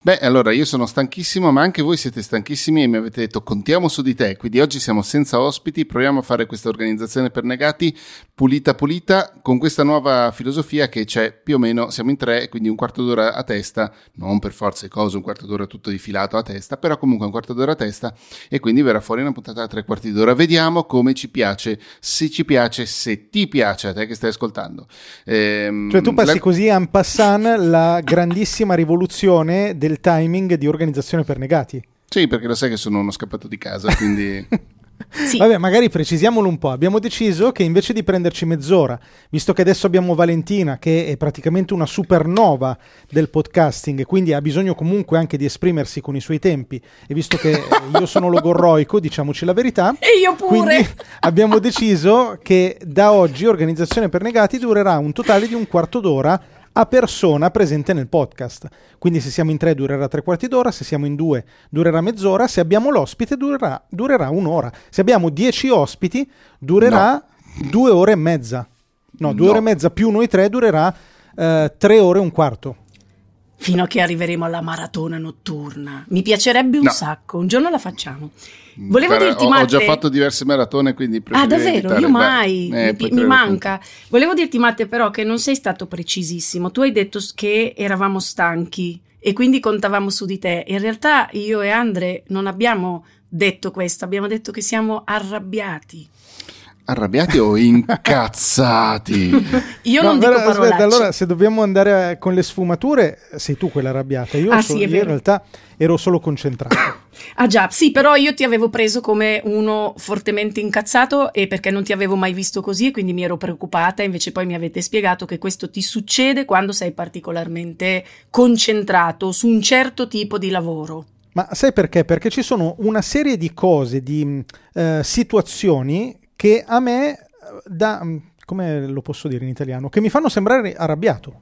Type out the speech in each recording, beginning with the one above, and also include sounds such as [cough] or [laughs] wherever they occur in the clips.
Beh, allora io sono stanchissimo, ma anche voi siete stanchissimi e mi avete detto contiamo su di te. Quindi oggi siamo senza ospiti, proviamo a fare questa organizzazione per negati pulita pulita con questa nuova filosofia che c'è più o meno, siamo in tre, quindi un quarto d'ora a testa, non per forza di cose un quarto d'ora tutto difilato a testa, però comunque un quarto d'ora a testa e quindi verrà fuori una puntata da tre quarti d'ora. Vediamo come ci piace, se ci piace, se ti piace a te che stai ascoltando. Ehm, cioè tu passi la... così en passant la grandissima rivoluzione del timing di organizzazione per negati. Sì, perché lo sai che sono uno scappato di casa, quindi... [laughs] Sì. Vabbè, magari precisiamolo un po'. Abbiamo deciso che invece di prenderci mezz'ora, visto che adesso abbiamo Valentina, che è praticamente una supernova del podcasting, e quindi ha bisogno comunque anche di esprimersi con i suoi tempi, e visto che io sono [laughs] logorroico, diciamoci la verità. E io pure! abbiamo deciso che da oggi Organizzazione per Negati durerà un totale di un quarto d'ora a persona presente nel podcast. Quindi se siamo in tre durerà tre quarti d'ora, se siamo in due durerà mezz'ora, se abbiamo l'ospite durerà, durerà un'ora. Se abbiamo dieci ospiti durerà no. due ore e mezza. No, due no. ore e mezza più noi tre durerà eh, tre ore e un quarto. Fino a che arriveremo alla maratona notturna. Mi piacerebbe un no. sacco, un giorno la facciamo. Volevo Però, dirti, ho, Matte... ho già fatto diverse maratone, quindi Ah, davvero? Io mai. Eh, mi, mi manca. Volevo dirti, Matte, però, che non sei stato precisissimo. Tu hai detto che eravamo stanchi e quindi contavamo su di te. In realtà io e Andre non abbiamo detto questo, abbiamo detto che siamo arrabbiati. Arrabbiati o incazzati? [laughs] io no, non dico però, aspetta, allora se dobbiamo andare con le sfumature, sei tu quella arrabbiata. Io, ah, so, sì, io in realtà ero solo concentrato. [coughs] Ah già, sì, però io ti avevo preso come uno fortemente incazzato e perché non ti avevo mai visto così e quindi mi ero preoccupata, invece poi mi avete spiegato che questo ti succede quando sei particolarmente concentrato su un certo tipo di lavoro. Ma sai perché? Perché ci sono una serie di cose, di uh, situazioni che a me eh, da mm, come lo posso dire in italiano, che mi fanno sembrare arrabbiato.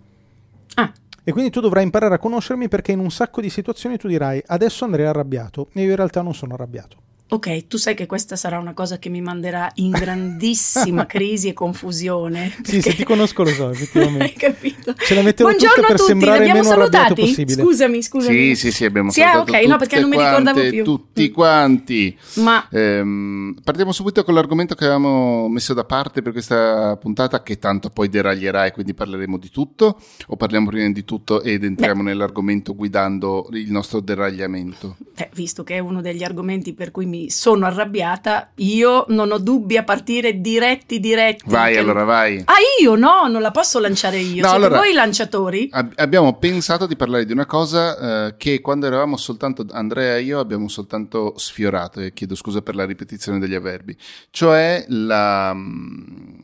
Ah. E quindi tu dovrai imparare a conoscermi perché in un sacco di situazioni tu dirai adesso andrei arrabbiato e io in realtà non sono arrabbiato. Ok, tu sai che questa sarà una cosa che mi manderà in grandissima [laughs] crisi e confusione. Sì, se ti conosco lo so, [laughs] effettivamente. Hai capito? Ce la mettevo Buongiorno per sembrare meno salutati? arrabbiato possibile. Scusami, scusami. Sì, sì, sì, abbiamo sì, salutato ah, ok, no, perché non mi ricordavo più. Tutti quanti. Ma ehm, partiamo subito con l'argomento che avevamo messo da parte per questa puntata che tanto poi deraglierà e quindi parleremo di tutto o parliamo prima di tutto ed entriamo Beh. nell'argomento guidando il nostro deragliamento. Beh, visto che è uno degli argomenti per cui mi sono arrabbiata, io non ho dubbi a partire diretti, diretti. Vai allora, vai. Ah, io no, non la posso lanciare io. No, Siete allora, voi lanciatori? Ab- abbiamo pensato di parlare di una cosa eh, che quando eravamo soltanto Andrea e io abbiamo soltanto sfiorato, e chiedo scusa per la ripetizione degli avverbi, cioè la mm,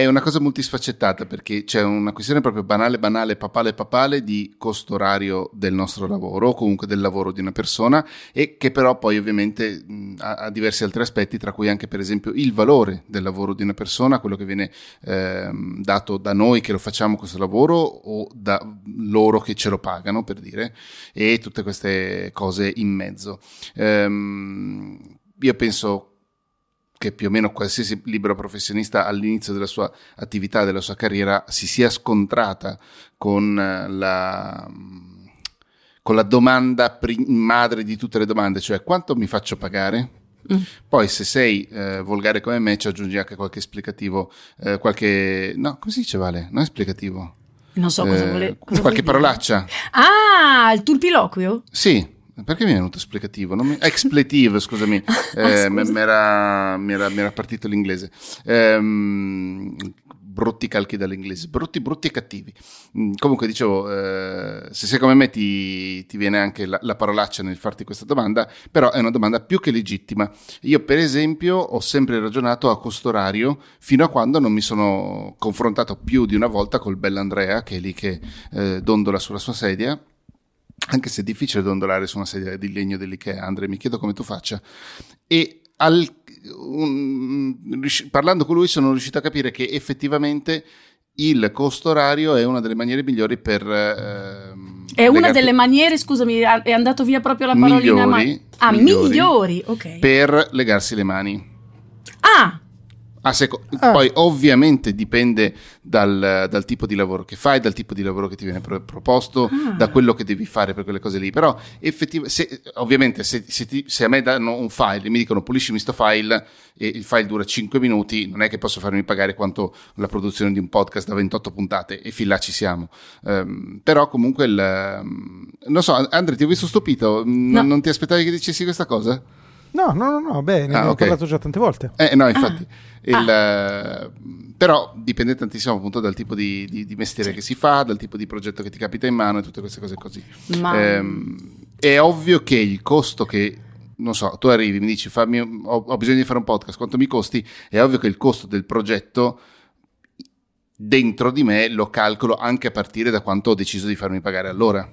è una cosa multisfaccettata perché c'è una questione proprio banale, banale, papale, papale di costo orario del nostro lavoro o comunque del lavoro di una persona e che però poi ovviamente mh, ha, ha, diversi altri aspetti tra cui anche per esempio il valore del lavoro di una persona, quello che viene eh, dato da noi che lo facciamo questo lavoro o da loro che ce lo pagano per dire e tutte queste cose in mezzo. Ehm, io penso che più o meno qualsiasi libero professionista all'inizio della sua attività, della sua carriera, si sia scontrata con eh, la, con la domanda prim- madre di tutte le domande, cioè quanto mi faccio pagare? Mm. Poi se sei eh, volgare come me ci aggiungi anche qualche esplicativo, eh, qualche... no, come si dice Vale? Non esplicativo. Non so cosa eh, vuole... Cosa qualche parolaccia. Ah, il turpiloquio? Sì, perché mi è venuto esplicativo? Mi... Expletive, scusami, [laughs] ah, eh, mi era, era, partito l'inglese. Ehm, brutti calchi dall'inglese, brutti, brutti e cattivi. Mm, comunque dicevo, eh, se sei come me ti, ti viene anche la, la, parolaccia nel farti questa domanda, però è una domanda più che legittima. Io per esempio ho sempre ragionato a costo orario fino a quando non mi sono confrontato più di una volta col bell'Andrea che è lì che eh, dondola sulla sua sedia anche se è difficile dondolare su una sedia di legno dell'Ikea, Andre, mi chiedo come tu faccia. E al, un, parlando con lui sono riuscito a capire che effettivamente il costo orario è una delle maniere migliori per... Eh, è una delle maniere, scusami, è andato via proprio la parolina migliori, ma... Ah, migliori, migliori, ok. Per legarsi le mani. Ah, seco- ah. Poi ovviamente dipende dal, dal, tipo di lavoro che fai, dal tipo di lavoro che ti viene pro- proposto, ah. da quello che devi fare per quelle cose lì. Però effettivamente, ovviamente se, se, ti, se, a me danno un file e mi dicono puliscimi sto file e il file dura 5 minuti, non è che posso farmi pagare quanto la produzione di un podcast da 28 puntate e fin là ci siamo. Um, però comunque il... Um, non so, Andrea, ti ho visto stupito, no. Non ti aspettavi che dicessi questa cosa? No, no, no, no, beh, ne ah, abbiamo okay. parlato già tante volte. Eh, no, infatti. Ah. Il, ah. Però dipende tantissimo appunto dal tipo di, di, di mestiere sì. che si fa, dal tipo di progetto che ti capita in mano e tutte queste cose così. Ma... Ehm, è ovvio che il costo che non so, tu arrivi, mi dici fammi, ho, ho, bisogno di fare un podcast, quanto mi costi? È ovvio che il costo del progetto dentro di me lo calcolo anche a partire da quanto ho deciso di farmi pagare all'ora.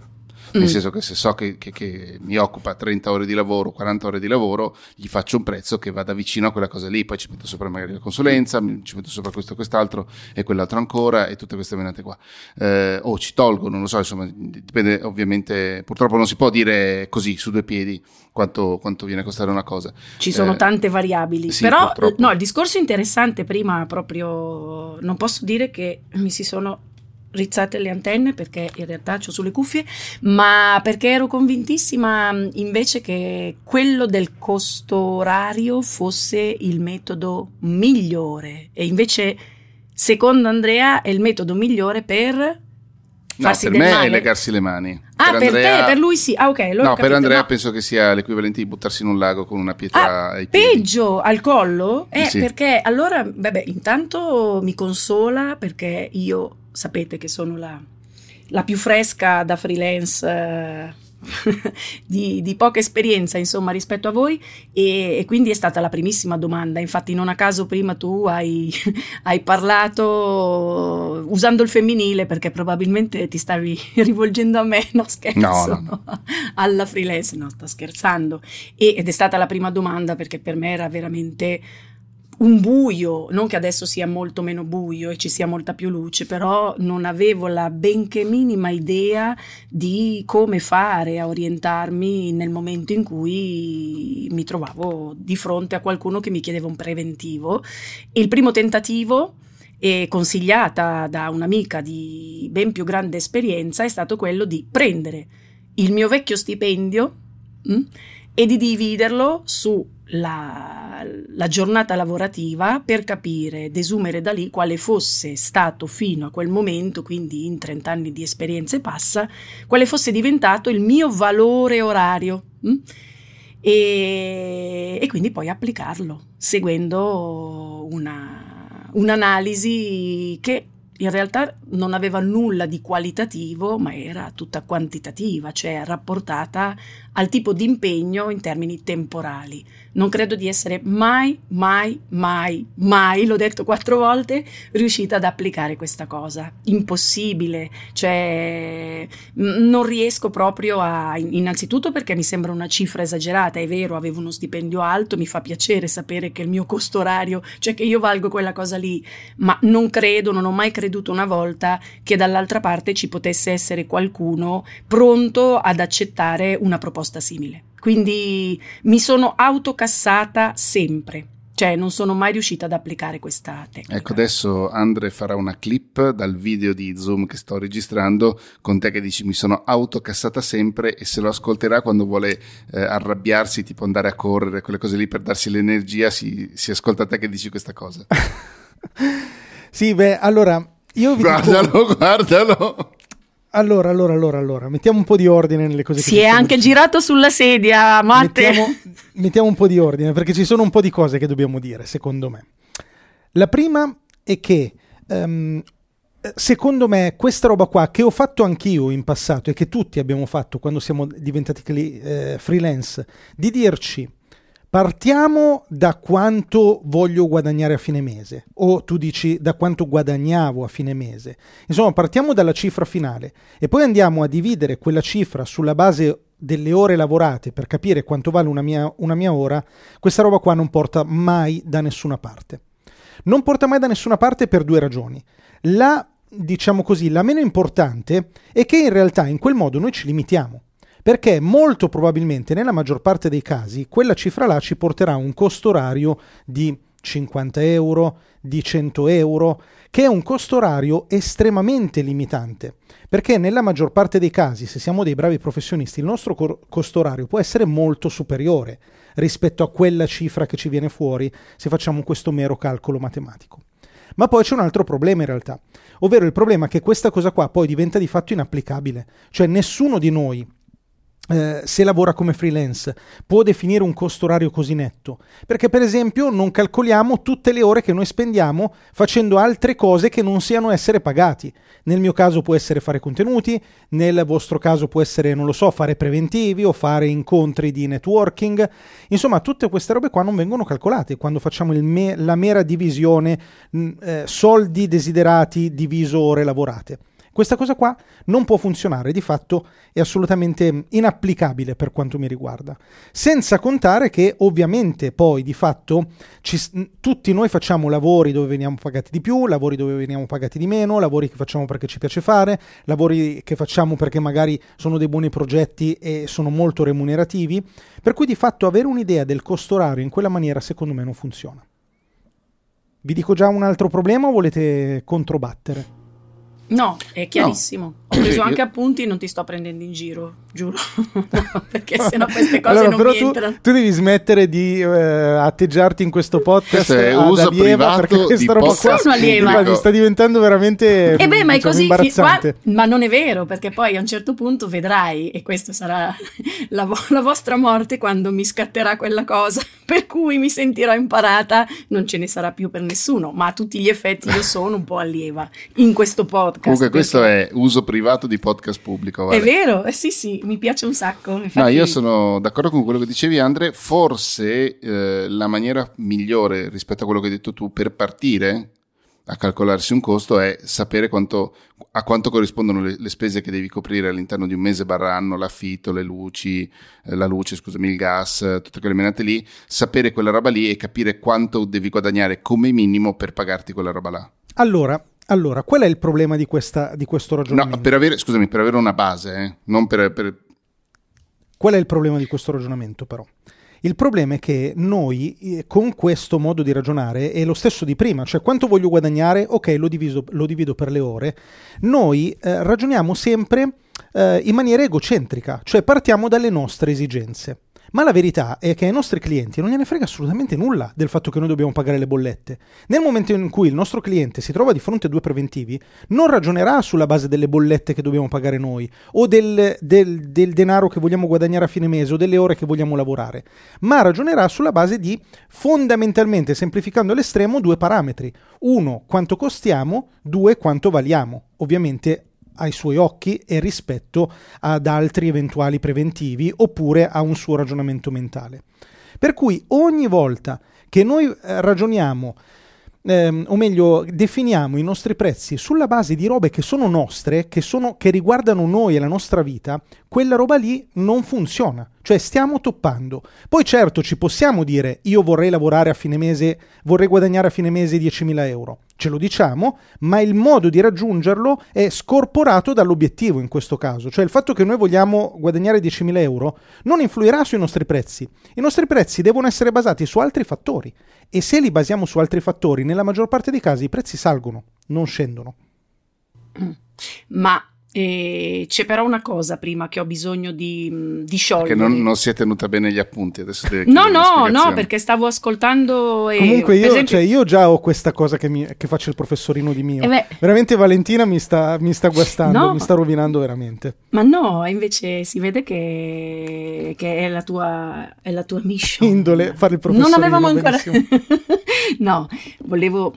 Nel mm. senso che se so che, che, che, mi occupa 30 ore di lavoro, 40 ore di lavoro, gli faccio un prezzo che vada vicino a quella cosa lì, poi ci metto sopra magari la consulenza, ci metto sopra questo e quest'altro e quell'altro ancora e tutte queste menate qua. Eh, o ci tolgo, non lo so, insomma, dipende ovviamente, purtroppo non si può dire così su due piedi quanto, quanto viene a costare una cosa. Ci sono eh, tante variabili, sì, però purtroppo. no, il discorso interessante prima proprio, non posso dire che mi si sono rizzate le antenne perché in realtà ho sulle cuffie, ma perché ero convintissima invece che quello del costo orario fosse il metodo migliore. E invece secondo Andrea è il metodo migliore per No, per me male. è legarsi le mani. Ah, per, per Andrea... te, per lui sì. Ah, ok. No, per Andrea no. penso che sia l'equivalente di buttarsi in un lago con una pietra ah, ai piedi. Peggio al collo? Eh, sì. perché allora, vabbè, intanto mi consola perché io sapete che sono la, la più fresca da freelance. Eh, [laughs] di, di, poca esperienza insomma rispetto a voi. E, e, quindi è stata la primissima domanda. Infatti non a caso prima tu hai, [laughs] hai, parlato usando il femminile perché probabilmente ti stavi [laughs] rivolgendo a me. No scherzo. No, no, no. alla freelance. No sto scherzando. E, ed è stata la prima domanda perché per me era veramente un buio, non che adesso sia molto meno buio e ci sia molta più luce, però non avevo la benché minima idea di come fare a orientarmi nel momento in cui mi trovavo di fronte a qualcuno che mi chiedeva un preventivo. il primo tentativo e consigliata da un'amica di ben più grande esperienza è stato quello di prendere il mio vecchio stipendio mh, mm, e di dividerlo su la, la, giornata lavorativa per capire, desumere da lì quale fosse stato fino a quel momento, quindi in 30 anni di esperienza e passa, quale fosse diventato il mio valore orario. Hm? E, e, quindi poi applicarlo seguendo una, un'analisi che in realtà non aveva nulla di qualitativo, ma era tutta quantitativa, cioè rapportata al tipo di impegno in termini temporali non credo di essere mai, mai, mai, mai, l'ho detto quattro volte, riuscita ad applicare questa cosa. Impossibile, cioè non riesco proprio a, innanzitutto perché mi sembra una cifra esagerata, è vero, avevo uno stipendio alto, mi fa piacere sapere che il mio costo orario, cioè che io valgo quella cosa lì, ma non credo, non ho mai creduto una volta che dall'altra parte ci potesse essere qualcuno pronto ad accettare una proposta simile. Quindi mi sono autocassata sempre. Cioè, non sono mai riuscita ad applicare questa tecnica. Ecco, adesso Andre farà una clip dal video di Zoom che sto registrando con te che dici mi sono autocassata sempre e se lo ascolterà quando vuole eh, arrabbiarsi, tipo andare a correre, quelle cose lì per darsi l'energia, si, si ascolta te che dici questa cosa. [laughs] sì, beh, allora io vi guardalo, dico... guardalo. Allora, allora, allora, allora, mettiamo un po' di ordine nelle cose si che Si è anche dicendo. girato sulla sedia, Matte. Mettiamo, mettiamo un po' di ordine perché ci sono un po' di cose che dobbiamo dire, secondo me. La prima è che um, secondo me questa roba qua che ho fatto anch'io in passato e che tutti abbiamo fatto quando siamo diventati eh, freelance, di dirci Partiamo da quanto voglio guadagnare a fine mese, o tu dici da quanto guadagnavo a fine mese. Insomma, partiamo dalla cifra finale e poi andiamo a dividere quella cifra sulla base delle ore lavorate per capire quanto vale una mia, una mia ora. Questa roba qua non porta mai da nessuna parte. Non porta mai da nessuna parte per due ragioni. La, diciamo così, la meno importante è che in realtà in quel modo noi ci limitiamo perché molto probabilmente nella maggior parte dei casi quella cifra là ci porterà a un costo orario di 50 euro, di 100 euro, che è un costo orario estremamente limitante, perché nella maggior parte dei casi, se siamo dei bravi professionisti, il nostro cor- costo orario può essere molto superiore rispetto a quella cifra che ci viene fuori se facciamo questo mero calcolo matematico. Ma poi c'è un altro problema in realtà, ovvero il problema che questa cosa qua poi diventa di fatto inapplicabile, cioè nessuno di noi eh, se lavora come freelance può definire un costo orario così netto? Perché per esempio non calcoliamo tutte le ore che noi spendiamo facendo altre cose che non siano essere pagati. Nel mio caso può essere fare contenuti nel vostro caso può essere non lo so fare preventivi o fare incontri di networking. Insomma tutte queste robe qua non vengono calcolate quando facciamo me- la mera divisione mh, eh, soldi desiderati diviso ore lavorate questa cosa qua non può funzionare, di fatto è assolutamente inapplicabile per quanto mi riguarda. Senza contare che ovviamente poi di fatto ci, tutti noi facciamo lavori dove veniamo pagati di più, lavori dove veniamo pagati di meno, lavori che facciamo perché ci piace fare, lavori che facciamo perché magari sono dei buoni progetti e sono molto remunerativi, per cui di fatto avere un'idea del costo orario in quella maniera secondo me non funziona. Vi dico già un altro problema o volete controbattere? No, è chiarissimo. No. Ho preso anche appunti, non ti sto prendendo in giro, giuro. [laughs] perché sennò queste cose allora, non però mi tu, entrano. Tu devi smettere di eh, atteggiarti in questo podcast questo è uso allieva, perché questa roba qua sono allieva. sta diventando veramente e beh, ma, diciamo, così, imbarazzante. Fi- ma non è vero, perché poi a un certo punto vedrai, e questa sarà [laughs] la, vo- la vostra morte quando mi scatterà quella cosa, [laughs] per cui mi sentirò imparata, non ce ne sarà più per nessuno, ma a tutti gli effetti io sono un po' allieva in questo podcast podcast. Comunque questo è uso privato di podcast pubblico. Vale. È vero, eh, sì sì, mi piace un sacco. Infatti... No, io sono d'accordo con quello che dicevi Andre, forse eh, la maniera migliore rispetto a quello che hai detto tu per partire a calcolarsi un costo è sapere quanto, a quanto corrispondono le, le, spese che devi coprire all'interno di un mese barra anno, l'affitto, le luci, eh, la luce, scusami, il gas, tutte quelle menate lì, sapere quella roba lì e capire quanto devi guadagnare come minimo per pagarti quella roba là. Allora, allora, qual è il problema di, questa, di questo ragionamento? No, per avere, scusami, per avere una base, eh? non per, per... Qual è il problema di questo ragionamento però? Il problema è che noi eh, con questo modo di ragionare è lo stesso di prima, cioè quanto voglio guadagnare, ok, lo, diviso, lo divido per le ore, noi eh, ragioniamo sempre eh, in maniera egocentrica, cioè partiamo dalle nostre esigenze. Ma la verità è che ai nostri clienti non gliene frega assolutamente nulla del fatto che noi dobbiamo pagare le bollette. Nel momento in cui il nostro cliente si trova di fronte a due preventivi, non ragionerà sulla base delle bollette che dobbiamo pagare noi, o del, del, del denaro che vogliamo guadagnare a fine mese, o delle ore che vogliamo lavorare, ma ragionerà sulla base di, fondamentalmente, semplificando all'estremo, due parametri. Uno, quanto costiamo, due, quanto valiamo. Ovviamente ai suoi occhi e rispetto ad altri eventuali preventivi oppure a un suo ragionamento mentale. Per cui ogni volta che noi eh, ragioniamo ehm, o meglio, definiamo i nostri prezzi sulla base di robe che sono nostre, che, sono, che riguardano noi e la nostra vita, quella roba lì non funziona. Cioè stiamo toppando. Poi certo ci possiamo dire io vorrei lavorare a fine mese, vorrei guadagnare a fine mese 10.000 euro. Ce lo diciamo, ma il modo di raggiungerlo è scorporato dall'obiettivo in questo caso. Cioè il fatto che noi vogliamo guadagnare 10.000 euro non influirà sui nostri prezzi. I nostri prezzi devono essere basati su altri fattori. E se li basiamo su altri fattori, nella maggior parte dei casi i prezzi salgono, non scendono. Ma e c'è però una cosa prima che ho bisogno di, di sciogliere. Che non, non, si è tenuta bene gli appunti. Adesso no, no, no, perché stavo ascoltando. E, Comunque, io, esempio... cioè, io, già ho questa cosa che, mi, che faccio il professorino di mio. Eh veramente, Valentina mi sta, mi sta guastando, no. mi sta rovinando veramente. Ma no, invece si vede che, che è, la tua, è la tua mission. Indole, fare il professorino. Non avevamo ancora. [laughs] no, volevo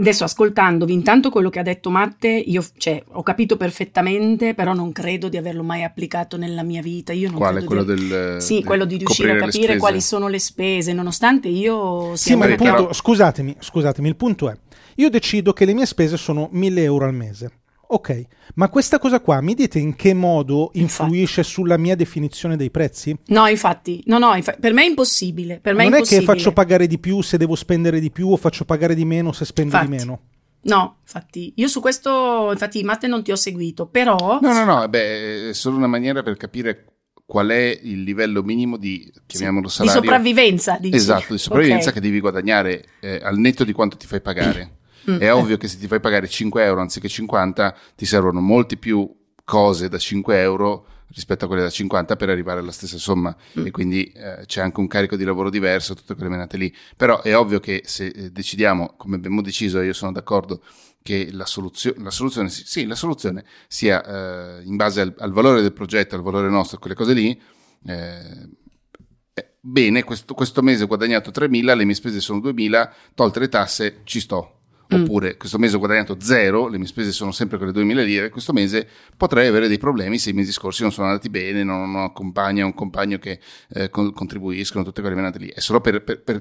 Adesso ascoltandovi, intanto quello che ha detto Matte, io cioè, ho capito perfettamente, però non credo di averlo mai applicato nella mia vita. Io non Quale? Quello di... del... Sì, quello di riuscire a capire quali sono le spese, nonostante io sia... Sì, ma il punto, scusatemi, scusatemi, il punto è, io decido che le mie spese sono 1000 euro al mese. Ok, ma questa cosa qua mi dite in che modo influisce infatti. sulla mia definizione dei prezzi? No, infatti, no, no, infa- per me è impossibile. Per me non è, è, che faccio pagare di più se devo spendere di più o faccio pagare di meno se spendo infatti. di meno. No, infatti, io su questo, infatti, Matte non ti ho seguito, però... No, no, no, beh, è solo una maniera per capire qual è il livello minimo di, chiamiamolo salario. Di sopravvivenza, dici. Esatto, di sopravvivenza okay. che devi guadagnare eh, al netto di quanto ti fai pagare. Mm. È ovvio che se ti fai pagare 5 euro anziché 50 ti servono molti più cose da 5 euro rispetto a quelle da 50 per arrivare alla stessa somma mm. e quindi eh, c'è anche un carico di lavoro diverso, tutte quelle menate lì. Però è ovvio che se eh, decidiamo, come abbiamo deciso, io sono d'accordo, che la, soluzio- la soluzione, sì, la soluzione sia eh, in base al, al, valore del progetto, al valore nostro, quelle cose lì. Eh, eh bene, questo, questo, mese ho guadagnato 3.000, le mie spese sono 2.000, tolte le tasse, ci sto. Mm. Oppure questo mese ho guadagnato zero, le mie spese sono sempre quelle 2.000 lire, questo mese potrei avere dei problemi se i mesi scorsi non sono andati bene, non ho una compagna, un compagno che eh, contribuiscono, tutte quelle menate lì. È solo per, per, per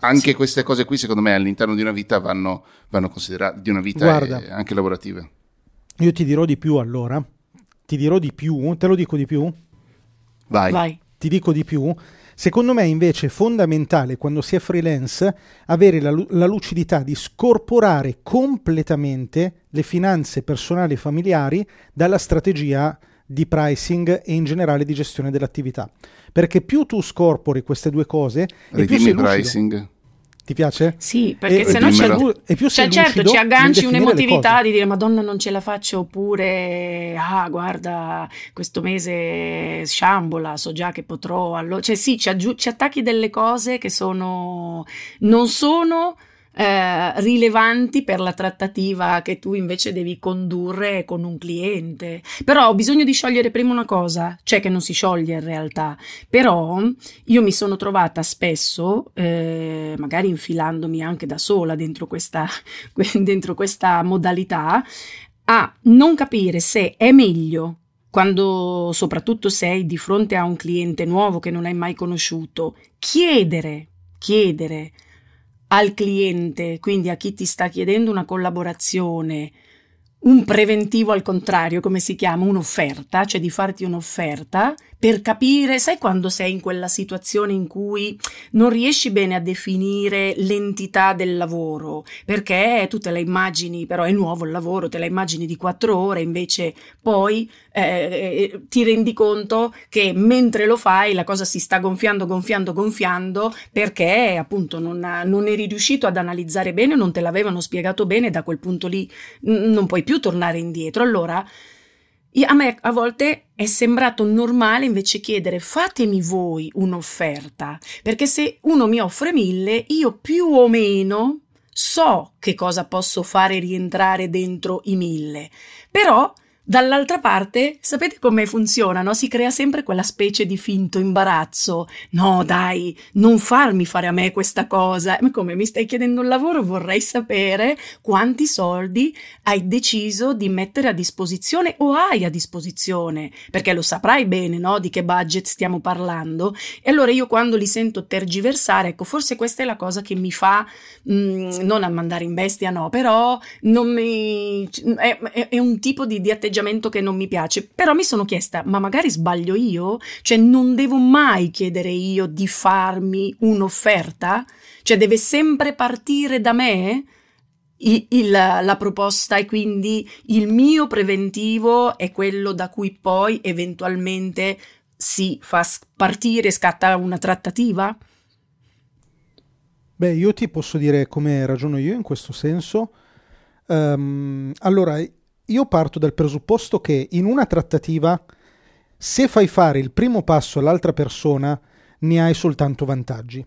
anche sì. queste cose qui, secondo me, all'interno di una vita vanno, vanno considerate, di una vita Guarda, anche lavorativa. Io ti dirò di più allora, ti dirò di più, te lo dico di più? Vai. Vai. Ti dico di più. Secondo me invece è fondamentale quando si è freelance avere la, la, lucidità di scorporare completamente le finanze personali e familiari dalla strategia di pricing e in generale di gestione dell'attività. Perché più tu scorpori queste due cose, e più sei pricing. Ti piace? Sì, perché se no c'è, e più cioè, certo ci agganci un'emotività di dire Madonna non ce la faccio oppure ah guarda questo mese sciambola, so già che potrò allo-". cioè sì, ci, aggiu- ci attacchi delle cose che sono non sono eh, rilevanti per la trattativa che tu invece devi condurre con un cliente. Però ho bisogno di sciogliere prima una cosa, cioè che non si scioglie in realtà. Però io mi sono trovata spesso, eh, magari infilandomi anche da sola dentro questa, [laughs] dentro questa modalità, a non capire se è meglio quando soprattutto sei di fronte a un cliente nuovo che non hai mai conosciuto, chiedere, chiedere al cliente, quindi a chi ti sta chiedendo una collaborazione, un preventivo al contrario, come si chiama, un'offerta, cioè di farti un'offerta per capire, sai quando sei in quella situazione in cui non riesci bene a definire l'entità del lavoro, perché tu te la immagini, però è nuovo il lavoro, te la immagini di quattro ore, invece poi eh, eh, ti rendi conto che mentre lo fai la cosa si sta gonfiando, gonfiando, gonfiando, perché appunto non, non eri riuscito ad analizzare bene, non te l'avevano spiegato bene, da quel punto lì non puoi più tornare indietro. Allora, a me a volte è sembrato normale invece chiedere fatemi voi un'offerta, perché se uno mi offre mille, io più o meno so che cosa posso fare rientrare dentro i mille. Però Dall'altra parte, sapete come funziona? No? Si crea sempre quella specie di finto imbarazzo. No, dai, non farmi fare a me questa cosa. Ma come mi stai chiedendo un lavoro? Vorrei sapere quanti soldi hai deciso di mettere a disposizione o hai a disposizione, perché lo saprai bene, no? Di che budget stiamo parlando. E allora io quando li sento tergiversare, ecco, forse questa è la cosa che mi fa mh, mm, non a mandare in bestia, no, però non mi è, è, è un tipo di, di atteggiamento atteggiamento che non mi piace, però mi sono chiesta, ma magari sbaglio io? Cioè non devo mai chiedere io di farmi un'offerta? Cioè deve sempre partire da me? Il, il, la proposta e quindi il mio preventivo è quello da cui poi eventualmente si fa partire, scatta una trattativa? Beh, io ti posso dire come ragiono io in questo senso. Um, allora, io parto dal presupposto che in una trattativa, se fai fare il primo passo all'altra persona, ne hai soltanto vantaggi.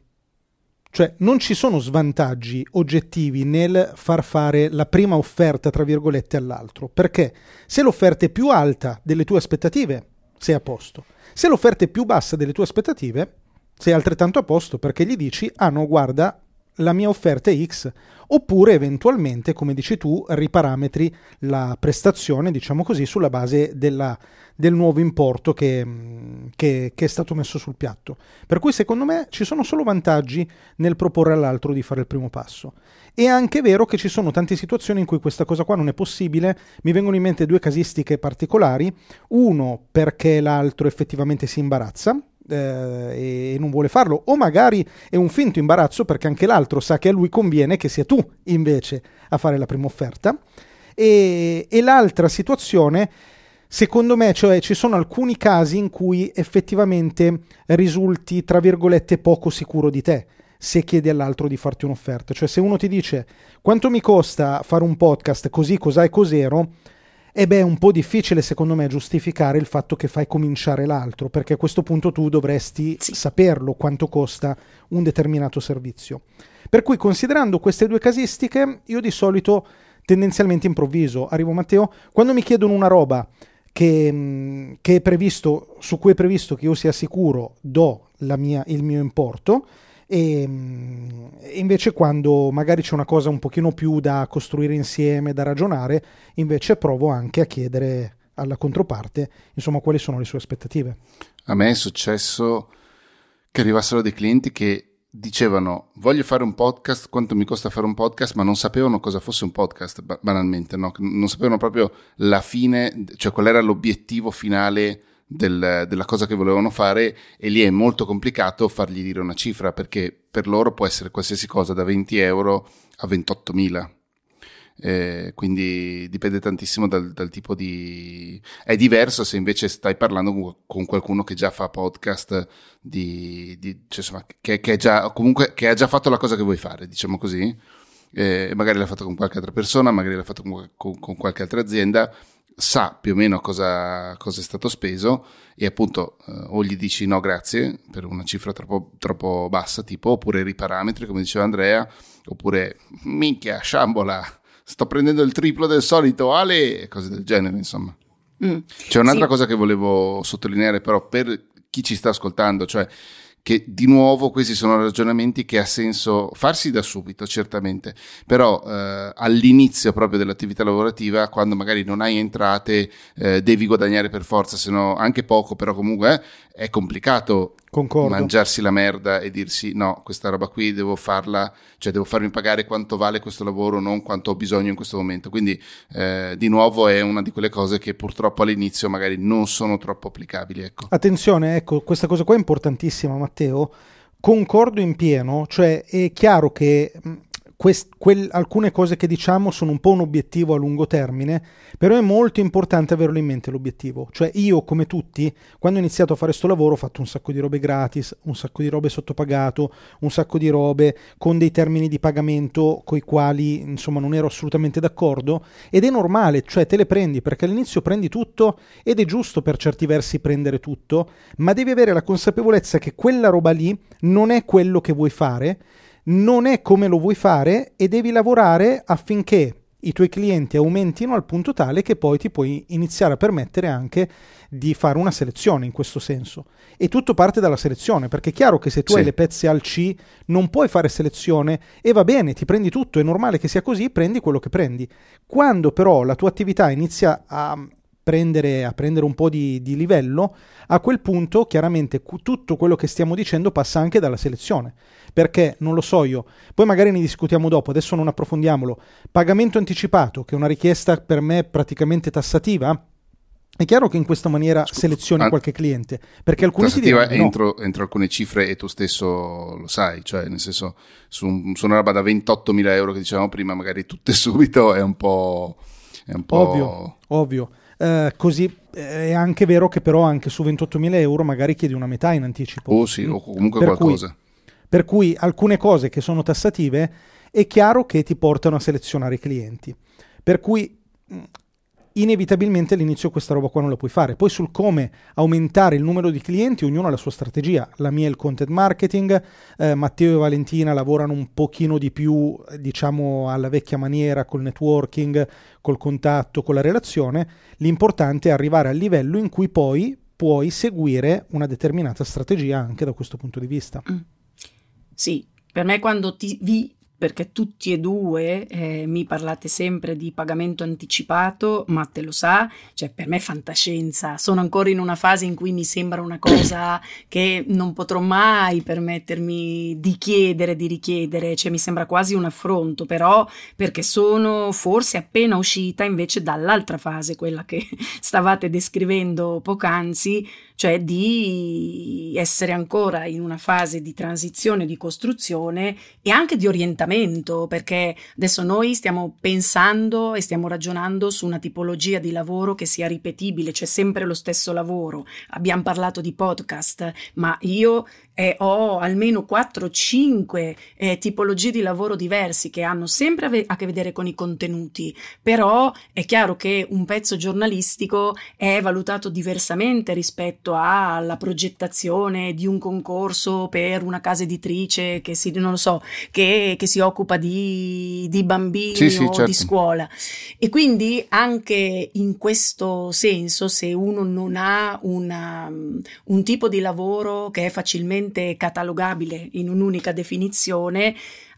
Cioè non ci sono svantaggi oggettivi nel far fare la prima offerta, tra virgolette, all'altro, perché se l'offerta è più alta delle tue aspettative, sei a posto. Se l'offerta è più bassa delle tue aspettative, sei altrettanto a posto perché gli dici, ah no, guarda, la mia offerta è X, oppure eventualmente, come dici tu, riparametri la prestazione, diciamo così, sulla base della, del nuovo importo che, che, che, è stato messo sul piatto. Per cui secondo me ci sono solo vantaggi nel proporre all'altro di fare il primo passo. È anche vero che ci sono tante situazioni in cui questa cosa qua non è possibile, mi vengono in mente due casistiche particolari, uno perché l'altro effettivamente si imbarazza, eh, e non vuole farlo, o magari è un finto imbarazzo perché anche l'altro sa che a lui conviene che sia tu invece a fare la prima offerta. E, e l'altra situazione Secondo me, cioè, ci sono alcuni casi in cui effettivamente risulti, tra virgolette, poco sicuro di te se chiedi all'altro di farti un'offerta. Cioè, se uno ti dice quanto mi costa fare un podcast così, cos'ha e cos'ero, e beh, è un po' difficile secondo me giustificare il fatto che fai cominciare l'altro, perché a questo punto tu dovresti sì. saperlo quanto costa un determinato servizio. Per cui, considerando queste due casistiche, io di solito tendenzialmente improvviso. Arrivo Matteo, quando mi chiedono una roba che, mm, che è previsto, su cui è previsto che io sia sicuro, do mia, il mio importo. E mm, invece quando magari c'è una cosa un pochino più da costruire insieme, da ragionare, invece provo anche a chiedere alla controparte, insomma, quali sono le sue aspettative. A me è successo che arrivassero dei clienti che dicevano voglio fare un podcast, quanto mi costa fare un podcast, ma non sapevano cosa fosse un podcast, banalmente, no? non sapevano proprio la fine, cioè qual era l'obiettivo finale del, della cosa che volevano fare e lì è molto complicato fargli dire una cifra perché per loro può essere qualsiasi cosa da 20 euro a 28 mila. Eh, quindi dipende tantissimo dal, dal, tipo di... È diverso se invece stai parlando con qualcuno che già fa podcast, di, di, cioè insomma, che, che, già, comunque, che ha già fatto la cosa che vuoi fare, diciamo così. Eh, magari l'ha fatto con qualche altra persona, magari l'ha fatto con, con, con qualche altra azienda, sa più o meno cosa, cosa è stato speso e appunto eh, o gli dici no grazie per una cifra troppo, troppo bassa tipo oppure riparametri come diceva Andrea oppure minchia sciambola sto prendendo il triplo del solito, Ale, cose del genere, insomma. Mm. C'è un'altra sì. cosa che volevo sottolineare però per chi ci sta ascoltando, cioè che di nuovo questi sono ragionamenti che ha senso farsi da subito, certamente, però eh, all'inizio proprio dell'attività lavorativa, quando magari non hai entrate, eh, devi guadagnare per forza, se no anche poco, però comunque eh, è complicato Concordo. mangiarsi la merda e dirsi no, questa roba qui devo farla, cioè devo farmi pagare quanto vale questo lavoro, non quanto ho bisogno in questo momento. Quindi eh, di nuovo è una di quelle cose che purtroppo all'inizio magari non sono troppo applicabili. Ecco. Attenzione, ecco, questa cosa qua è importantissima Matteo. Concordo in pieno, cioè è chiaro che quest, quel, alcune cose che diciamo sono un po' un obiettivo a lungo termine, però è molto importante averlo in mente l'obiettivo. Cioè io, come tutti, quando ho iniziato a fare questo lavoro ho fatto un sacco di robe gratis, un sacco di robe sottopagato, un sacco di robe con dei termini di pagamento coi quali insomma non ero assolutamente d'accordo ed è normale, cioè te le prendi perché all'inizio prendi tutto ed è giusto per certi versi prendere tutto, ma devi avere la consapevolezza che quella roba lì non è quello che vuoi fare non è come lo vuoi fare e devi lavorare affinché i tuoi clienti aumentino al punto tale che poi ti puoi iniziare a permettere anche di fare una selezione in questo senso. E tutto parte dalla selezione, perché è chiaro che se tu sì. hai le pezze al C non puoi fare selezione e va bene, ti prendi tutto, è normale che sia così, prendi quello che prendi. Quando però la tua attività inizia a prendere, a prendere un po' di, di, livello, a quel punto chiaramente tutto quello che stiamo dicendo passa anche dalla selezione. Perché, non lo so io, poi magari ne discutiamo dopo, adesso non approfondiamolo. Pagamento anticipato, che è una richiesta per me praticamente tassativa, è chiaro che in questa maniera Scusa, selezioni qualche cliente, perché alcuni ti dicono entro, no. entro alcune cifre e tu stesso lo sai, cioè nel senso su, un, su una roba da 28.000 euro che dicevamo prima, magari tutte [laughs] subito è un po'... È un po'... Ovvio, ovvio. Eh, così eh, è anche vero che però anche su 28.000 euro magari chiedi una metà in anticipo. Oh sì, o comunque per qualcosa. Cui, per cui alcune cose che sono tassative è chiaro che ti portano a selezionare i clienti. Per cui inevitabilmente all'inizio questa roba qua non la puoi fare. Poi sul come aumentare il numero di clienti, ognuno ha la sua strategia. La mia è il content marketing, eh, Matteo e Valentina lavorano un pochino di più, diciamo, alla vecchia maniera, col networking, col contatto, con la relazione. L'importante è arrivare al livello in cui poi puoi seguire una determinata strategia anche da questo punto di vista. Mm. Sì, per me quando ti vi perché tutti e due eh, mi parlate sempre di pagamento anticipato, ma te lo sa, cioè per me è fantascienza, sono ancora in una fase in cui mi sembra una cosa che non potrò mai permettermi di chiedere, di richiedere, cioè mi sembra quasi un affronto, però perché sono forse appena uscita invece dall'altra fase, quella che [laughs] stavate descrivendo poc'anzi, cioè di essere ancora in una fase di transizione, di costruzione e anche di orientamento, perché adesso noi stiamo pensando e stiamo ragionando su una tipologia di lavoro che sia ripetibile, cioè sempre lo stesso lavoro. Abbiamo parlato di podcast, ma io eh, ho almeno 4-5 eh, tipologie di lavoro diversi che hanno sempre a, ve- a, che vedere con i contenuti, però è chiaro che un pezzo giornalistico è valutato diversamente rispetto alla progettazione di un concorso per una casa editrice che si, non lo so, che, che si occupa di, di bambini sì, sì, o certo. di scuola. E quindi anche in questo senso, se uno non ha una, un tipo di lavoro che è facilmente catalogabile in un'unica definizione,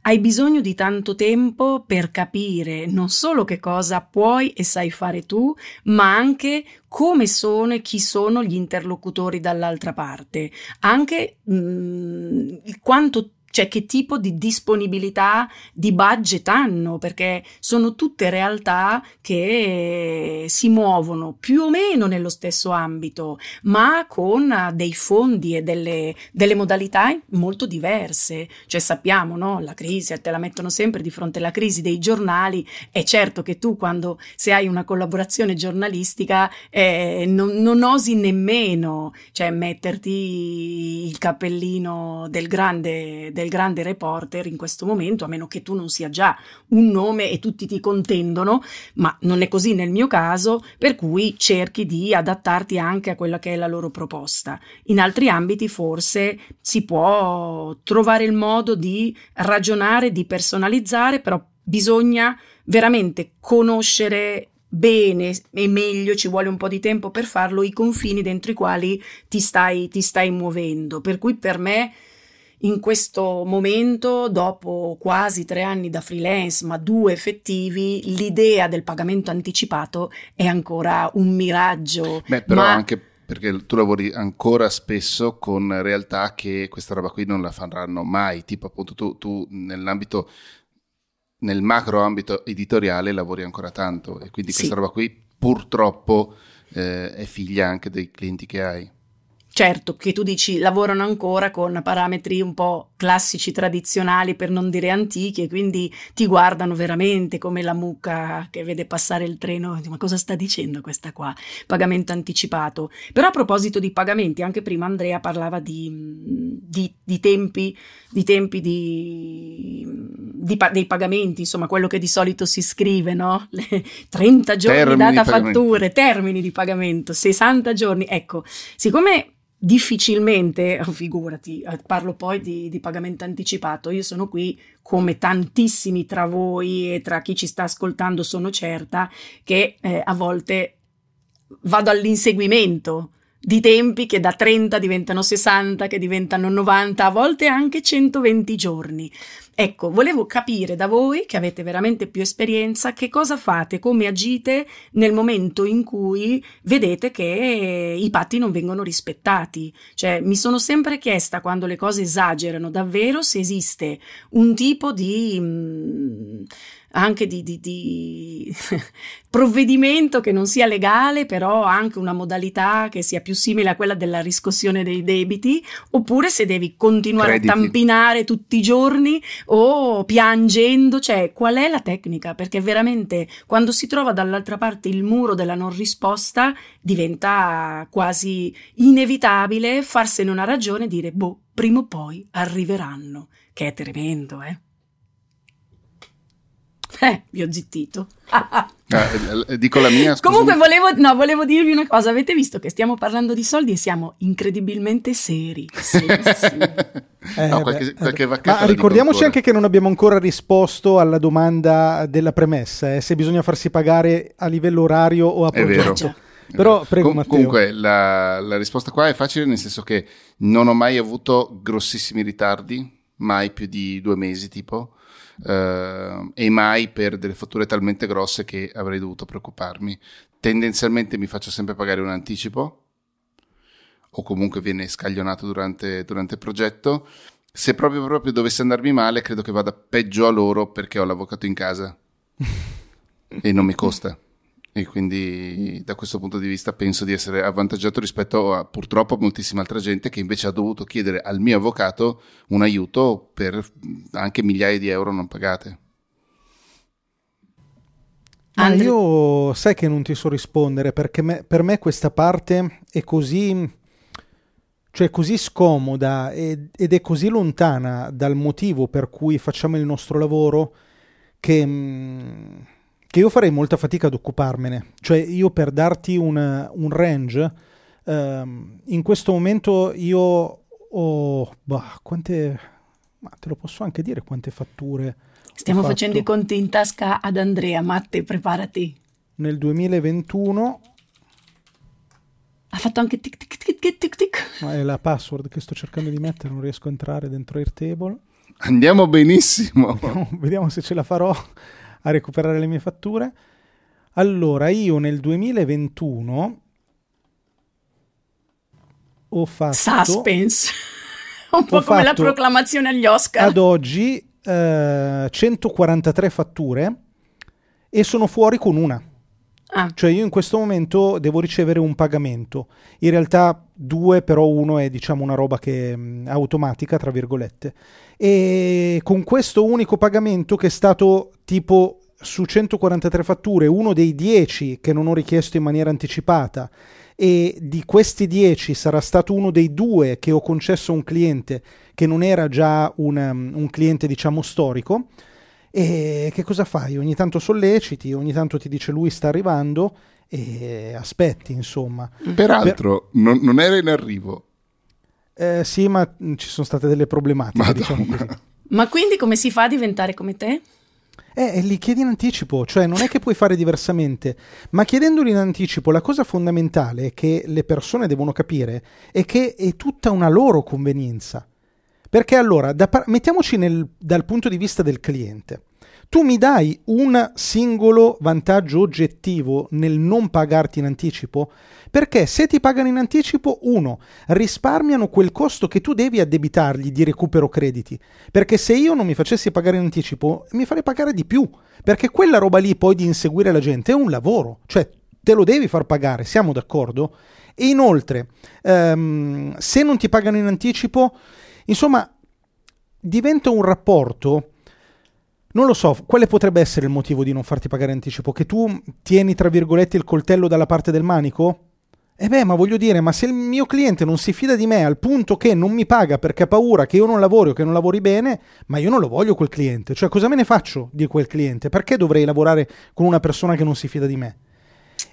hai bisogno di tanto tempo per capire non solo che cosa puoi e sai fare tu, ma anche come sono e chi sono gli interlocutori dall'altra parte, anche mh, mm, quanto cioè che tipo di disponibilità di budget hanno, perché sono tutte realtà che si muovono più o meno nello stesso ambito, ma con dei fondi e delle, delle modalità molto diverse. Cioè sappiamo, no? La crisi, te la mettono sempre di fronte alla crisi dei giornali, è certo che tu quando se hai una collaborazione giornalistica eh, non, non osi nemmeno cioè, metterti il cappellino del grande, del grande reporter in questo momento, a meno che tu non sia già un nome e tutti ti contendono, ma non è così nel mio caso, per cui cerchi di adattarti anche a quella che è la loro proposta. In altri ambiti forse si può trovare il modo di ragionare, di personalizzare, però bisogna veramente conoscere bene e meglio, ci vuole un po' di tempo per farlo, i confini dentro i quali ti stai, ti stai muovendo. Per cui per me in questo momento, dopo quasi tre anni da freelance, ma due effettivi, l'idea del pagamento anticipato è ancora un miraggio. Beh, però ma... anche perché tu lavori ancora spesso con realtà che questa roba qui non la faranno mai, tipo appunto tu, tu nell'ambito, nel macro ambito editoriale lavori ancora tanto e quindi questa sì. roba qui purtroppo eh, è figlia anche dei clienti che hai. Certo, che tu dici lavorano ancora con parametri un po' classici, tradizionali, per non dire antichi, e quindi ti guardano veramente come la mucca che vede passare il treno. Ma cosa sta dicendo questa qua? Pagamento anticipato. Però a proposito di pagamenti, anche prima Andrea parlava di, di, di tempi, di tempi di, dei pagamenti, insomma, quello che di solito si scrive, no? Le [laughs] 30 giorni termini data fatture, termini di pagamento, 60 giorni. Ecco, siccome difficilmente, figurati, eh, parlo poi di, di, pagamento anticipato, io sono qui come tantissimi tra voi e tra chi ci sta ascoltando, sono certa che eh, a volte vado all'inseguimento di tempi che da 30 diventano 60, che diventano 90, a volte anche 120 giorni. Ecco, volevo capire da voi, che avete veramente più esperienza, che cosa fate, come agite nel momento in cui vedete che i patti non vengono rispettati. Cioè, mi sono sempre chiesta quando le cose esagerano davvero se esiste un tipo di... Mh, mm, anche di, di, di [laughs] provvedimento che non sia legale, però anche una modalità che sia più simile a quella della riscossione dei debiti, oppure se devi continuare Crediti. a tampinare tutti i giorni o piangendo, cioè qual è la tecnica? Perché veramente quando si trova dall'altra parte il muro della non risposta diventa quasi inevitabile farsene una ragione e dire boh, prima o poi arriveranno, che è tremendo, eh. Eh, vi ho zittito. [laughs] ah, dico la mia. Scusami. Comunque volevo, no, volevo, dirvi una cosa. Avete visto che stiamo parlando di soldi e siamo incredibilmente seri. [laughs] eh, no, qualche, qualche Ma ricordiamoci anche che non abbiamo ancora risposto alla domanda della premessa, eh, se bisogna farsi pagare a livello orario o a progetto. Però prego, Com- comunque la, la risposta qua è facile nel senso che non ho mai avuto grossissimi ritardi, mai più di due mesi tipo eh, e mai per delle fatture talmente grosse che avrei dovuto preoccuparmi. Tendenzialmente mi faccio sempre pagare un anticipo o comunque viene scaglionato durante, durante il progetto. Se proprio, proprio dovesse andarmi male, credo che vada peggio a loro perché ho l'avvocato in casa [laughs] e non mi costa. E quindi da questo punto di vista penso di essere avvantaggiato rispetto a purtroppo a moltissima altra gente che invece ha dovuto chiedere al mio avvocato un aiuto per anche migliaia di euro non pagate. Ma io sai che non ti so rispondere perché me, per me questa parte è così, cioè così scomoda ed, ed, è così lontana dal motivo per cui facciamo il nostro lavoro che, che io farei molta fatica ad occuparmene. Cioè io per darti un, un range, ehm, in questo momento io ho... Bah, quante... Ma te lo posso anche dire quante fatture Stiamo facendo i conti in tasca ad Andrea. Matte, preparati. Nel 2021 ha fatto anche tic tic tic tic tic tic. Ma è la password che sto cercando di mettere, non riesco a entrare dentro Airtable. Andiamo benissimo. Vediamo, vediamo se ce la farò a recuperare le mie fatture. Allora, io nel 2021 ho fatto... Suspense! [laughs] Un po' come la proclamazione agli Oscar. Ad oggi 143 eh, fatture e sono fuori con una. Ah. Cioè io in questo momento devo ricevere un pagamento. In realtà due, però uno è diciamo una roba che mm, automatica, tra virgolette. E con questo unico pagamento che è stato tipo su 143 fatture, uno dei 10 che non ho richiesto in maniera anticipata e di questi 10 sarà stato uno dei due che ho concesso a un cliente che non era già un, um, un cliente diciamo storico e che cosa fai? Ogni tanto solleciti, ogni tanto ti dice lui sta arrivando e aspetti insomma. Peraltro per... non, non, era in arrivo. Eh, sì, ma ci sono state delle problematiche. Diciamo ma quindi come si fa a diventare come te? Eh, li chiedi in anticipo, cioè non è che puoi fare diversamente, ma chiedendoli in anticipo la cosa fondamentale che le persone devono capire è che è tutta una loro convenienza. Perché allora, da, mettiamoci nel, dal punto di vista del cliente. Tu mi dai un singolo vantaggio oggettivo nel non pagarti in anticipo? Perché se ti pagano in anticipo, uno, risparmiano quel costo che tu devi addebitargli di recupero crediti. Perché se io non mi facessi pagare in anticipo, mi farei pagare di più. Perché quella roba lì poi di inseguire la gente è un lavoro. Cioè, te lo devi far pagare, siamo d'accordo? E inoltre, um, se non ti pagano in anticipo, insomma, diventa un rapporto non lo so, quale potrebbe essere il motivo di non farti pagare anticipo? Che tu tieni, tra virgolette, il coltello dalla parte del manico? Eh beh, ma voglio dire, ma se il mio cliente non si fida di me al punto che non mi paga perché ha paura che io non lavori o che non lavori bene, ma io non lo voglio quel cliente. Cioè, cosa me ne faccio di quel cliente? Perché dovrei lavorare con una persona che non si fida di me?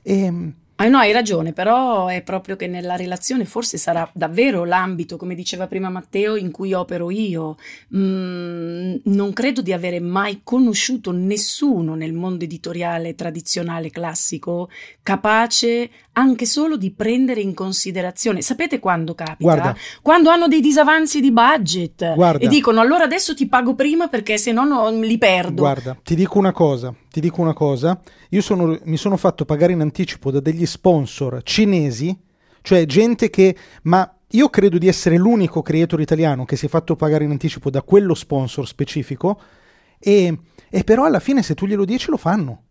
Ehm, Ah, no, hai ragione, però è proprio che nella relazione forse sarà davvero l'ambito, come diceva prima Matteo, in cui opero io. Mm, non credo di avere mai conosciuto nessuno nel mondo editoriale tradizionale classico capace anche solo di prendere in considerazione. Sapete quando capita? Guarda. Quando hanno dei disavanzi di budget Guarda. e dicono allora adesso ti pago prima perché se no non li perdo. Guarda, ti dico una cosa, ti dico una cosa. Io sono, mi sono fatto pagare in anticipo da degli sponsor cinesi, cioè gente che... Ma io credo di essere l'unico creator italiano che si è fatto pagare in anticipo da quello sponsor specifico e, e però alla fine se tu glielo dici lo fanno.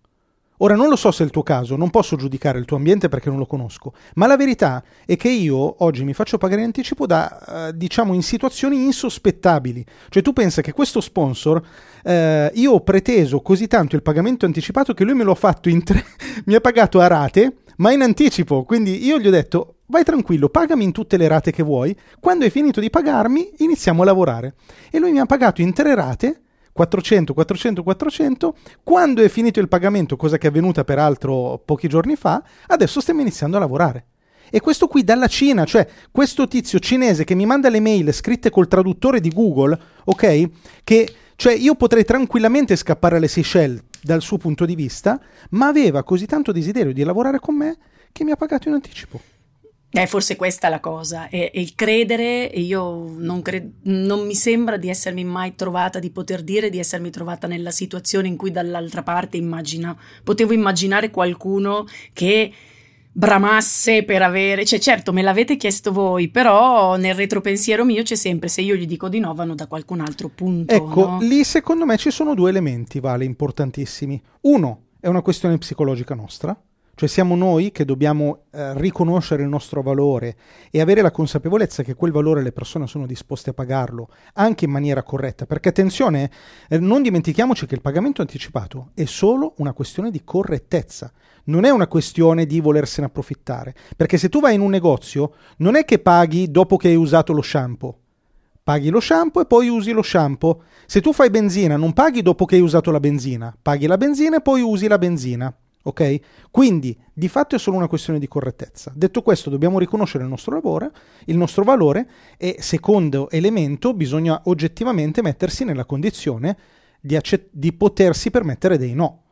Ora non lo so se è il tuo caso, non posso giudicare il tuo ambiente perché non lo conosco, ma la verità è che io oggi mi faccio pagare in anticipo da, eh, diciamo, in situazioni insospettabili. Cioè tu pensa che questo sponsor, eh, io ho preteso così tanto il pagamento anticipato che lui me l'ha fatto in tre, [laughs] mi ha pagato a rate, ma in anticipo. Quindi io gli ho detto, vai tranquillo, pagami in tutte le rate che vuoi, quando hai finito di pagarmi iniziamo a lavorare. E lui mi ha pagato in tre rate 400, 400, 400. Quando è finito il pagamento, cosa che è avvenuta peraltro pochi giorni fa, adesso stiamo iniziando a lavorare. E questo qui dalla Cina, cioè questo tizio cinese che mi manda le mail scritte col traduttore di Google, ok? Che cioè io potrei tranquillamente scappare alle Seychelles dal suo punto di vista, ma aveva così tanto desiderio di lavorare con me che mi ha pagato in anticipo. Eh, forse questa è la cosa, e, e il credere, e io non, cre- non, mi sembra di essermi mai trovata, di poter dire di essermi trovata nella situazione in cui dall'altra parte immagina, potevo immaginare qualcuno che bramasse per avere, cioè certo me l'avete chiesto voi, però nel retropensiero mio c'è sempre, se io gli dico di no vanno da qualcun altro punto. Ecco, no? lì secondo me ci sono due elementi, Vale, importantissimi. Uno, è una questione psicologica nostra, Cioè siamo noi che dobbiamo eh, riconoscere il nostro valore e avere la consapevolezza che quel valore le persone sono disposte a pagarlo anche in maniera corretta. Perché attenzione, eh, non dimentichiamoci che il pagamento anticipato è solo una questione di correttezza, non è una questione di volersene approfittare. Perché se tu vai in un negozio, non è che paghi dopo che hai usato lo shampoo. Paghi lo shampoo e poi usi lo shampoo. Se tu fai benzina, non paghi dopo che hai usato la benzina, paghi la benzina e poi usi la benzina. Ok? Quindi di fatto è solo una questione di correttezza. Detto questo, dobbiamo riconoscere il nostro lavoro, il nostro valore e secondo elemento bisogna oggettivamente mettersi nella condizione di, accett- di potersi permettere dei no.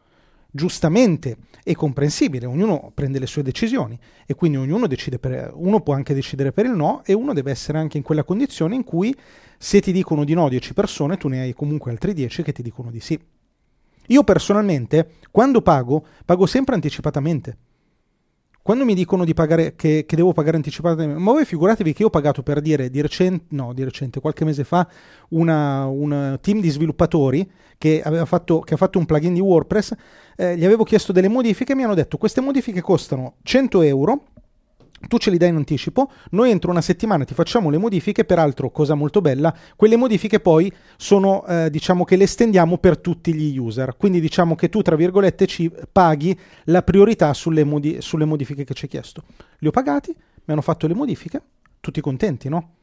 Giustamente è comprensibile, ognuno prende le sue decisioni e quindi ognuno decide per, uno può anche decidere per il no e uno deve essere anche in quella condizione in cui se ti dicono di no 10 persone, tu ne hai comunque altri 10 che ti dicono di sì. Io personalmente, quando pago, pago sempre anticipatamente. Quando mi dicono di pagare, che, che, devo pagare anticipatamente, ma voi figuratevi che io ho pagato per dire di recente, no, di recente, qualche mese fa, un team di sviluppatori che, fatto, che, ha fatto un plugin di WordPress, eh, gli avevo chiesto delle modifiche e mi hanno detto queste modifiche costano 100 euro tu ce li dai in anticipo, noi entro una settimana ti facciamo le modifiche, peraltro cosa molto bella, quelle modifiche poi sono, eh, diciamo che le estendiamo per tutti gli user, quindi diciamo che tu tra virgolette ci paghi la priorità sulle, modi- sulle modifiche che ci hai chiesto. Li ho pagati, mi hanno fatto le modifiche, tutti contenti, no?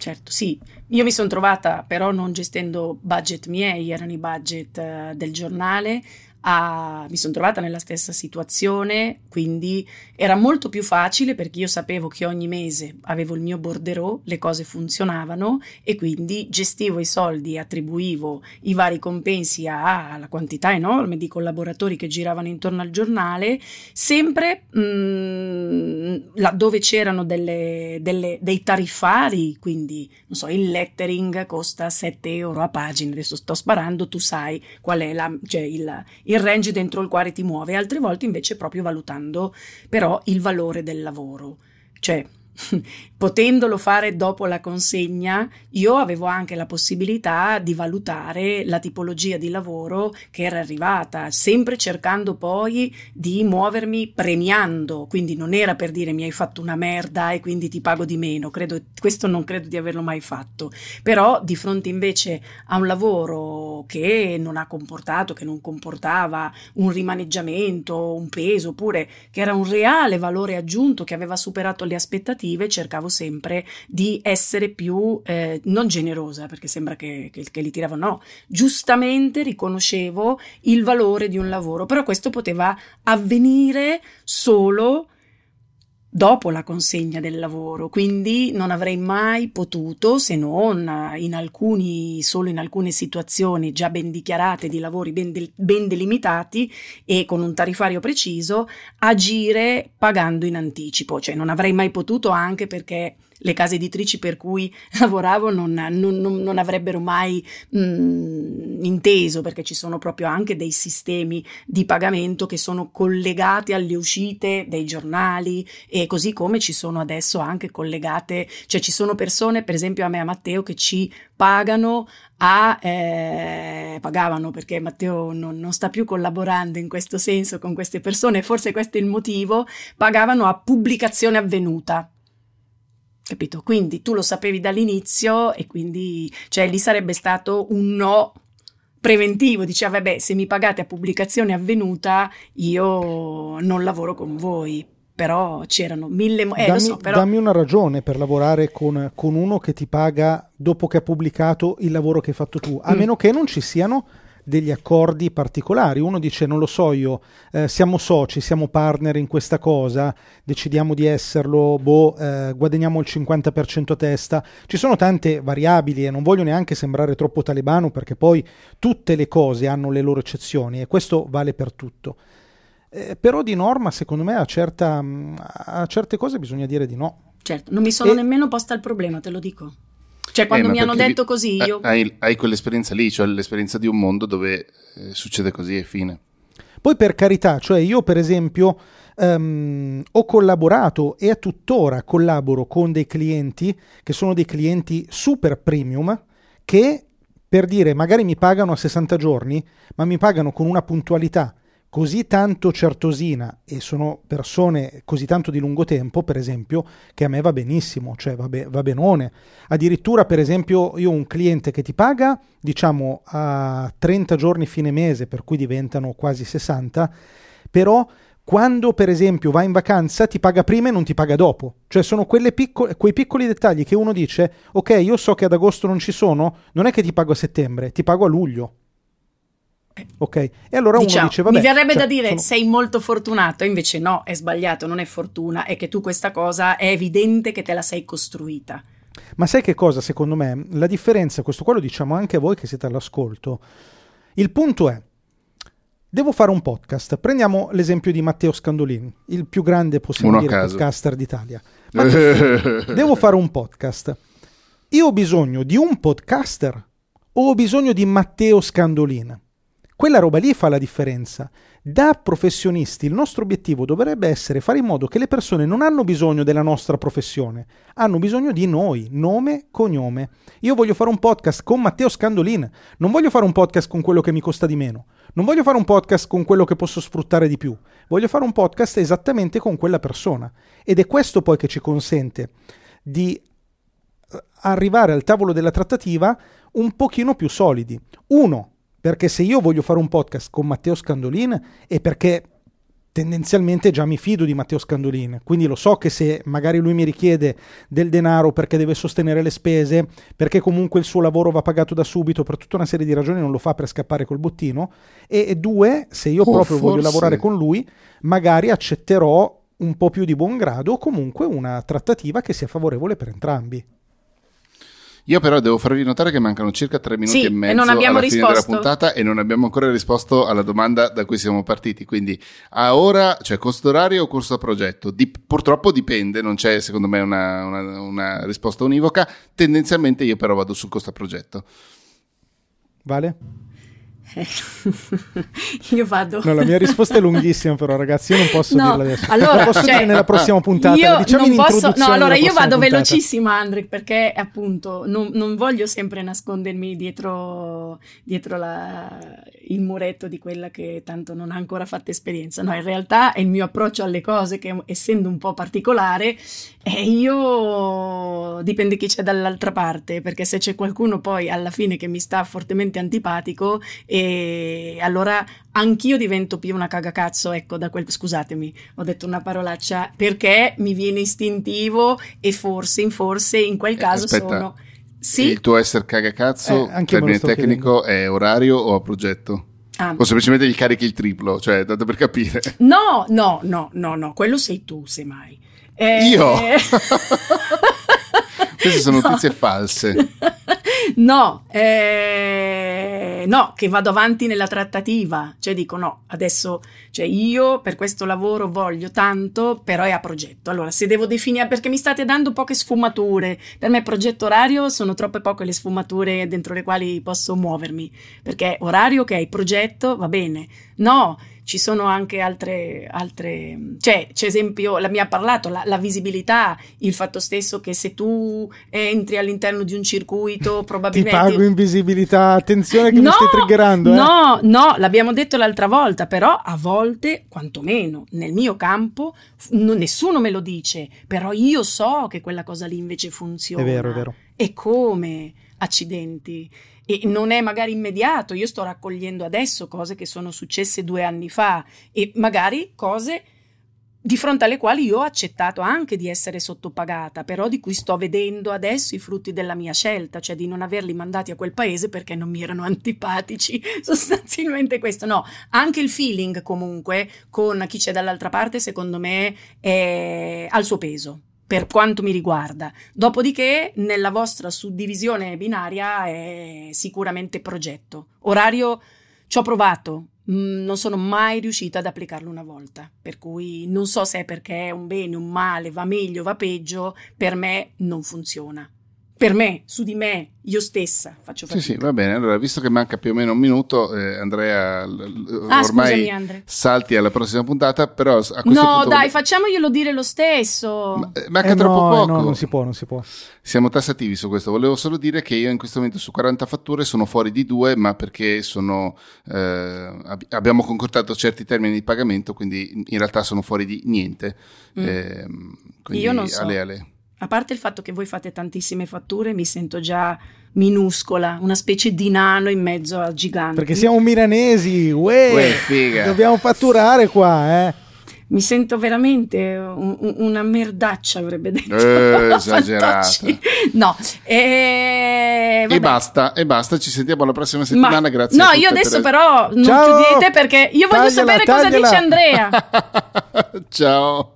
Certo, sì. Io mi sono trovata, però non gestendo budget miei, erano i budget uh, del giornale, a, mi sono trovata nella stessa situazione, quindi era molto più facile perché io sapevo che ogni mese avevo il mio borderò, le cose funzionavano e quindi gestivo i soldi, attribuivo i vari compensi alla quantità enorme di collaboratori che giravano intorno al giornale, sempre mh, mm, laddove c'erano delle, delle, dei tariffari, quindi non so, il lettering costa 7 euro a pagina, adesso sto sparando, tu sai qual è la, cioè il, il range dentro il quale ti muove, altre volte invece proprio valutando però il valore del lavoro. Cioè, [laughs] potendolo fare dopo la consegna, io avevo anche la possibilità di valutare la tipologia di lavoro che era arrivata, sempre cercando poi di muovermi premiando, quindi non era per dire mi hai fatto una merda e quindi ti pago di meno, credo, questo non credo di averlo mai fatto, però di fronte invece a un lavoro che non ha comportato, che non comportava un rimaneggiamento, un peso, oppure che era un reale valore aggiunto che aveva superato le aspettative, cercavo sempre di essere più, eh, non generosa, perché sembra che, che, che li tiravano, no, giustamente riconoscevo il valore di un lavoro, però questo poteva avvenire solo dopo la consegna del lavoro, quindi non avrei mai potuto, se non in alcuni, solo in alcune situazioni già ben dichiarate di lavori ben, de- ben delimitati e con un tariffario preciso, agire pagando in anticipo, cioè non avrei mai potuto anche perché le case editrici per cui [laughs] lavoravo non, non, non, avrebbero mai mh, mm, inteso perché ci sono proprio anche dei sistemi di pagamento che sono collegati alle uscite dei giornali e così come ci sono adesso anche collegate, cioè ci sono persone, per esempio a me e a Matteo, che ci pagano a, eh, pagavano perché Matteo non, non, sta più collaborando in questo senso con queste persone, forse questo è il motivo, pagavano a pubblicazione avvenuta. Capito? Quindi tu lo sapevi dall'inizio e quindi, cioè, lì sarebbe stato un no preventivo, diceva, vabbè, se mi pagate a pubblicazione avvenuta, io non lavoro con voi. Però c'erano mille... Eh, dammi, so, però... dammi una ragione per lavorare con, con, uno che ti paga dopo che ha pubblicato il lavoro che hai fatto tu, a mm. meno che non ci siano degli accordi particolari. Uno dice non lo so io, eh, siamo soci, siamo partner in questa cosa, decidiamo di esserlo, boh, eh, guadagniamo il 50% a testa. Ci sono tante variabili e non voglio neanche sembrare troppo talebano perché poi tutte le cose hanno le loro eccezioni e questo vale per tutto. Eh, però di norma, secondo me, a, certa, a, certe cose bisogna dire di no. Certo, non mi sono e... nemmeno posta il problema, te lo dico. Cioè, quando eh, mi hanno detto così, io. Hai, hai, quell'esperienza lì, cioè l'esperienza di un mondo dove eh, succede così e fine. Poi, per carità, cioè io, per esempio, um, ho collaborato e a tuttora collaboro con dei clienti che sono dei clienti super premium che per dire magari mi pagano a 60 giorni, ma mi pagano con una puntualità così tanto certosina e sono persone così tanto di lungo tempo, per esempio, che a me va benissimo, cioè va, be- va benone. Addirittura, per esempio, io ho un cliente che ti paga, diciamo, a 30 giorni fine mese, per cui diventano quasi 60, però quando per esempio va in vacanza ti paga prima e non ti paga dopo. Cioè sono piccole, quei piccoli dettagli che uno dice, ok, io so che ad agosto non ci sono, non è che ti pago a settembre, ti pago a luglio. Ok, e allora diciamo, uno dice: Vabbè, mi verrebbe cioè, da dire sono... sei molto fortunato, invece no, è sbagliato, non è fortuna, è che tu questa cosa è evidente che te la sei costruita. Ma sai che cosa, secondo me? La differenza, questo qua lo diciamo anche a voi che siete all'ascolto. Il punto è: devo fare un podcast. Prendiamo l'esempio di Matteo Scandolini, il più grande possiamo dire podcaster d'Italia. Matteo, [laughs] devo fare un podcast. Io ho bisogno di un podcaster o ho bisogno di Matteo Scandolini? Quella roba lì fa la differenza. Da professionisti il nostro obiettivo dovrebbe essere fare in modo che le persone non hanno bisogno della nostra professione, hanno bisogno di noi, nome, cognome. Io voglio fare un podcast con Matteo Scandolin, non voglio fare un podcast con quello che mi costa di meno, non voglio fare un podcast con quello che posso sfruttare di più, voglio fare un podcast esattamente con quella persona. Ed è questo poi che ci consente di eh, arrivare al tavolo della trattativa un pochino più solidi. Uno, perché se io voglio fare un podcast con Matteo Scandolin è perché tendenzialmente già mi fido di Matteo Scandolin, quindi lo so che se magari lui mi richiede del denaro perché deve sostenere le spese, perché comunque il suo lavoro va pagato da subito, per tutta una serie di ragioni non lo fa per scappare col bottino, e, e due, se io oh, proprio forse. voglio lavorare con lui, magari accetterò un po' più di buon grado o comunque una trattativa che sia favorevole per entrambi. Io però devo farvi notare che mancano circa tre minuti sì, e mezzo alla risposto. fine della puntata e non abbiamo ancora risposto alla domanda da cui siamo partiti. Quindi a ora, cioè costo orario o costo a progetto? Di, purtroppo dipende, non c'è secondo me una, una, una risposta univoca. Tendenzialmente io però vado sul costo a progetto. Vale? Eh, [laughs] io vado. No, la mia risposta è lunghissima, però, ragazzi. Io non posso no, dirla adesso. Allora, posso cioè, dire nella prossima puntata. Diciamo non posso, no, allora io vado puntata. velocissima, Andre, perché appunto non, non, voglio sempre nascondermi dietro, dietro la, il muretto di quella che tanto non ha ancora fatto esperienza. No, in realtà è il mio approccio alle cose che, essendo un po' particolare, e io dipende chi c'è dall'altra parte, perché se c'è qualcuno poi alla fine che mi sta fortemente antipatico, e allora anch'io divento più una cagacazzo, ecco, da quel scusatemi, ho detto una parolaccia, perché mi viene istintivo e forse, in forse in quel eh, caso Aspetta. sono sì. Il tuo essere cagacazzo, eh, termine tecnico, chiedendo. è orario o a progetto? Ah. O semplicemente gli carichi il triplo, cioè, tanto per capire. No, no, no, no, no, quello sei tu, semmai. Eh... Io? [laughs] Queste sono notizie false. [laughs] no, eh, no, che vado avanti nella trattativa. Cioè dico no, adesso cioè io per questo lavoro voglio tanto, però è a progetto. Allora, se devo definire, perché mi state dando poche sfumature. Per me progetto orario sono troppe poche le sfumature dentro le quali posso muovermi. Perché orario, ok, progetto, va bene. No, ci sono anche altre, altre cioè c'è esempio, la, ha parlato, la, la, visibilità, il fatto stesso che se tu entri all'interno di un circuito [laughs] probabilmente... Ti pago invisibilità, attenzione che no, mi stai triggerando. Eh? No, no, l'abbiamo detto l'altra volta, però a volte, quantomeno nel mio campo, non, nessuno me lo dice, però io so che quella cosa lì invece funziona. È vero, è vero. E come? Accidenti e non è magari immediato, io sto raccogliendo adesso cose che sono successe due anni fa e magari cose di fronte alle quali io ho accettato anche di essere sottopagata, però di cui sto vedendo adesso i frutti della mia scelta, cioè di non averli mandati a quel paese perché non mi erano [laughs] antipatici, sostanzialmente questo. No, anche il feeling comunque con chi c'è dall'altra parte, secondo me, è, al suo peso per quanto mi riguarda. Dopodiché, nella vostra suddivisione binaria è sicuramente progetto. Orario ci ho provato, mm, non sono mai riuscita ad applicarlo una volta, per cui non so se è perché è un bene, un male, va meglio, va peggio, per me non funziona. Per me, su di me, io stessa faccio fatica. Sì, sì, va bene. Allora, visto che manca più o meno un minuto, eh, Andrea, ah, ormai scusami, salti alla prossima puntata, però a questo No, punto dai, voglio... facciamoglielo dire lo stesso. Ma, eh, manca eh, troppo no, poco. No, non si può, non si può. Siamo tassativi su questo. Volevo solo dire che io in questo momento su 40 fatture sono fuori di due, ma perché sono, eh, abbiamo concordato certi termini di pagamento, quindi in realtà sono fuori di niente. Mm. Eh, io non so. Ale, ale a parte il fatto che voi fate tantissime fatture, mi sento già minuscola, una specie di nano in mezzo a giganti. Perché siamo milanesi, uè, uè figa. dobbiamo fatturare qua, eh. Mi sento veramente un, una merdaccia, avrebbe detto. [laughs] Eh, esagerato. no, e, e, basta, e basta. Ci sentiamo la prossima settimana. Ma, grazie. No, io adesso per... però non Ciao. chiudete perché io voglio tagliala, sapere tagliala. cosa dice Andrea. [laughs] Ciao.